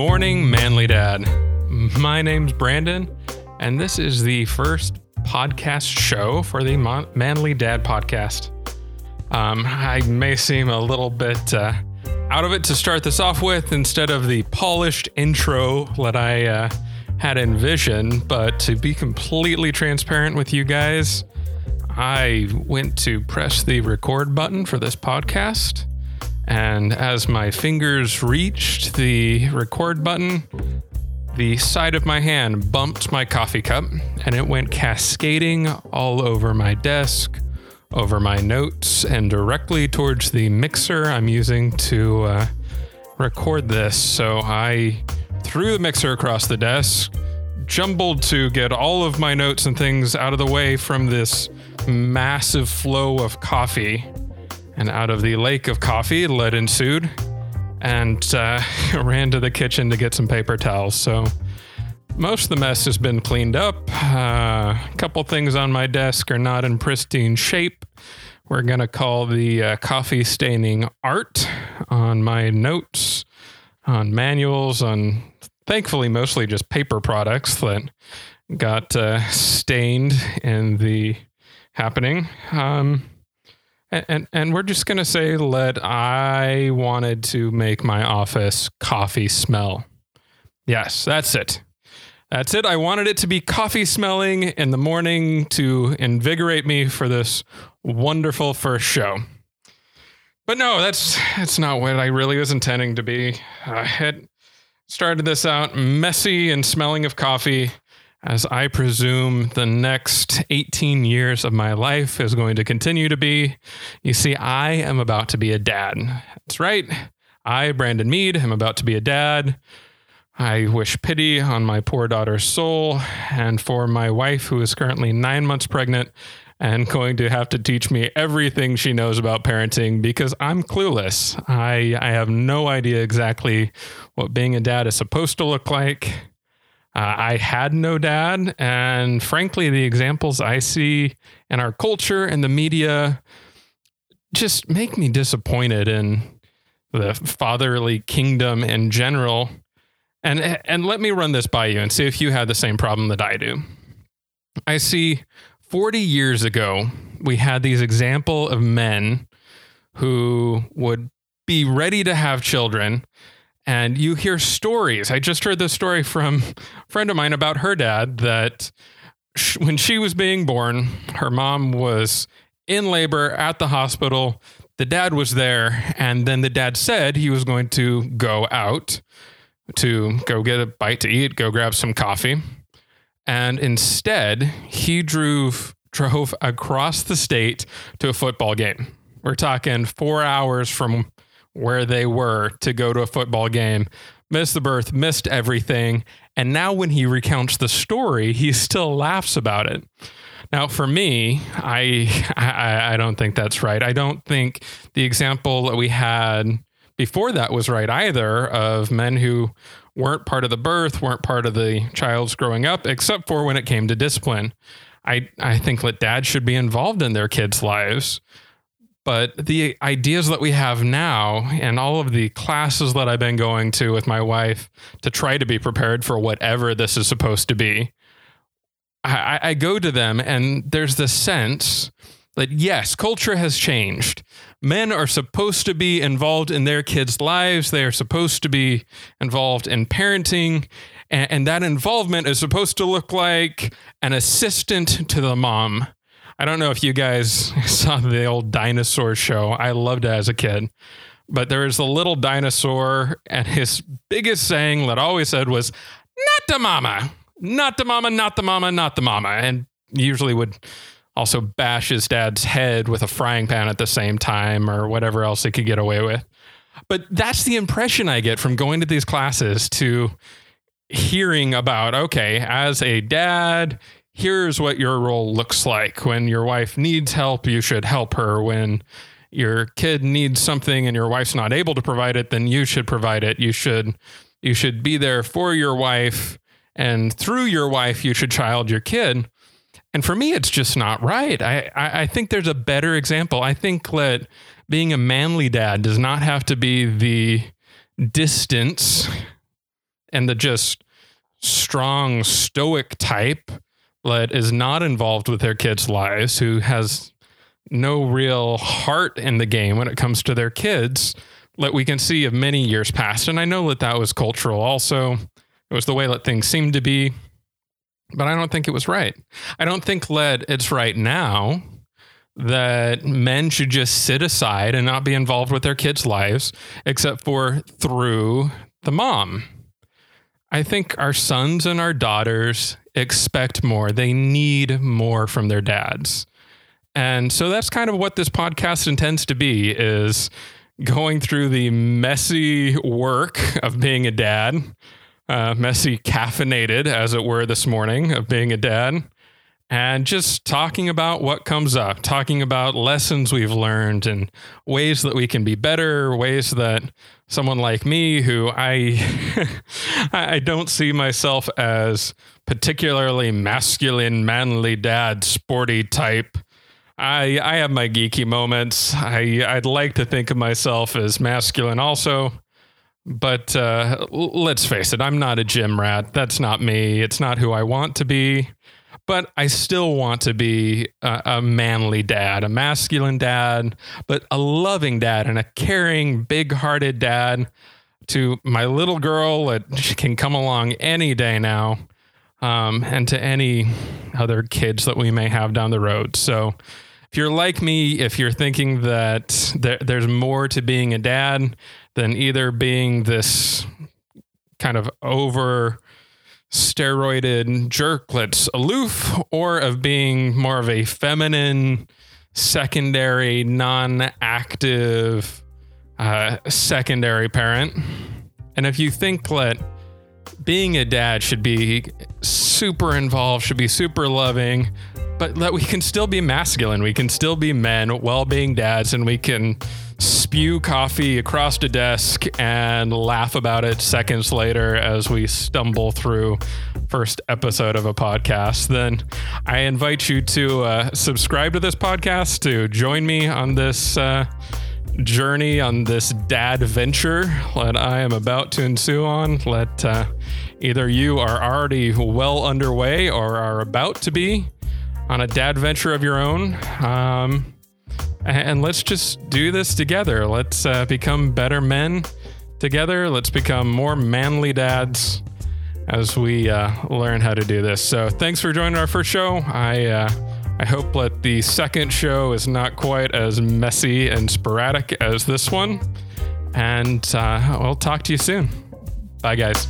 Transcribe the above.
morning, Manly Dad. My name's Brandon, and this is the first podcast show for the Mon- Manly Dad podcast. Um, I may seem a little bit uh, out of it to start this off with instead of the polished intro that I uh, had envisioned, but to be completely transparent with you guys, I went to press the record button for this podcast. And as my fingers reached the record button, the side of my hand bumped my coffee cup and it went cascading all over my desk, over my notes, and directly towards the mixer I'm using to uh, record this. So I threw the mixer across the desk, jumbled to get all of my notes and things out of the way from this massive flow of coffee and out of the lake of coffee, lead ensued, and uh, ran to the kitchen to get some paper towels. So most of the mess has been cleaned up. Uh, a couple things on my desk are not in pristine shape. We're going to call the uh, coffee staining art on my notes, on manuals, on thankfully mostly just paper products that got uh, stained in the happening. Um, and, and, we're just gonna say that I wanted to make my office coffee smell. Yes, that's it. That's it. I wanted it to be coffee smelling in the morning to invigorate me for this wonderful first show. But no, that's that's not what I really was intending to be. I had started this out messy and smelling of coffee as I presume the next 18 years of my life is going to continue to be. You see, I am about to be a dad. That's right. I, Brandon Mead, am about to be a dad. I wish pity on my poor daughter's soul and for my wife, who is currently nine months pregnant and going to have to teach me everything she knows about parenting because I'm clueless. I, I have no idea exactly what being a dad is supposed to look like. Uh, I had no dad, and frankly, the examples I see in our culture and the media just make me disappointed in the fatherly kingdom in general. And and let me run this by you and see if you had the same problem that I do. I see 40 years ago, we had these example of men who would be ready to have children and you hear stories. I just heard this story from a friend of mine about her dad that when she was being born, her mom was in labor at the hospital. The dad was there, and then the dad said he was going to go out to go get a bite to eat, go grab some coffee. And instead, he drove drove across the state to a football game. We're talking 4 hours from where they were to go to a football game, missed the birth, missed everything. And now when he recounts the story, he still laughs about it. Now, for me, I, I I don't think that's right. I don't think the example that we had before that was right either of men who weren't part of the birth, weren't part of the child's growing up, except for when it came to discipline. I I think that dads should be involved in their kids' lives. But the ideas that we have now and all of the classes that I've been going to with my wife to try to be prepared for whatever this is supposed to be, I, I go to them and there's this sense that yes, culture has changed. Men are supposed to be involved in their kids' lives, they are supposed to be involved in parenting. And, and that involvement is supposed to look like an assistant to the mom I don't know if you guys saw the old dinosaur show. I loved it as a kid. But there was a little dinosaur, and his biggest saying that always said was, Not the mama, not the mama, not the mama, not the mama. And usually would also bash his dad's head with a frying pan at the same time or whatever else he could get away with. But that's the impression I get from going to these classes to hearing about okay, as a dad, here's what your role looks like. When your wife needs help, you should help her. When your kid needs something and your wife's not able to provide it, then you should provide it. You should you should be there for your wife and through your wife you should child your kid. And for me, it's just not right. I, I, I think there's a better example. I think that being a manly dad does not have to be the distance and the just strong stoic type that is not involved with their kids' lives, who has no real heart in the game when it comes to their kids, that we can see of many years past. And I know that that was cultural also. It was the way that things seemed to be, but I don't think it was right. I don't think that it's right now that men should just sit aside and not be involved with their kids' lives except for through the mom. I think our sons and our daughters expect more. They need more from their dads. And so that's kind of what this podcast intends to be is going through the messy work of being a dad, uh, messy caffeinated as it were this morning of being a dad and just talking about what comes up, talking about lessons we've learned and ways that we can be better, ways that someone like me who I I don't see myself as particularly masculine, manly dad, sporty type. I I have my geeky moments. I I'd like to think of myself as masculine also. But uh, let's face it, I'm not a gym rat. That's not me. It's not who I want to be but I still want to be a, a, manly dad, a masculine dad, but a loving dad and a caring, big hearted dad to my little girl that can come along any day now, um, and to any other kids that we may have down the road. So, if you're like me, if you're thinking that there, there's more to being a dad than either being this kind of over steroided jerk that's aloof or of being more of a feminine, secondary, non active, uh, secondary parent. And if you think that being a dad should be super involved, should be super loving, but that we can still be masculine, we can still be men while being dads, and we can spew coffee across the desk and laugh about it seconds later as we stumble through first episode of a podcast. Then i invite you to uh, subscribe to this podcast to join me on this uh, journey on this dad venture that i am about to ensue on let uh, either you are already well underway or are about to be on a dad venture of your own um, and let's just do this together. Let's uh, become better men together. Let's become more manly dads as we uh, learn how to do this. So, thanks for joining our first show. I uh, I hope that the second show is not quite as messy and sporadic as this one. And uh, we'll talk to you soon. Bye, guys.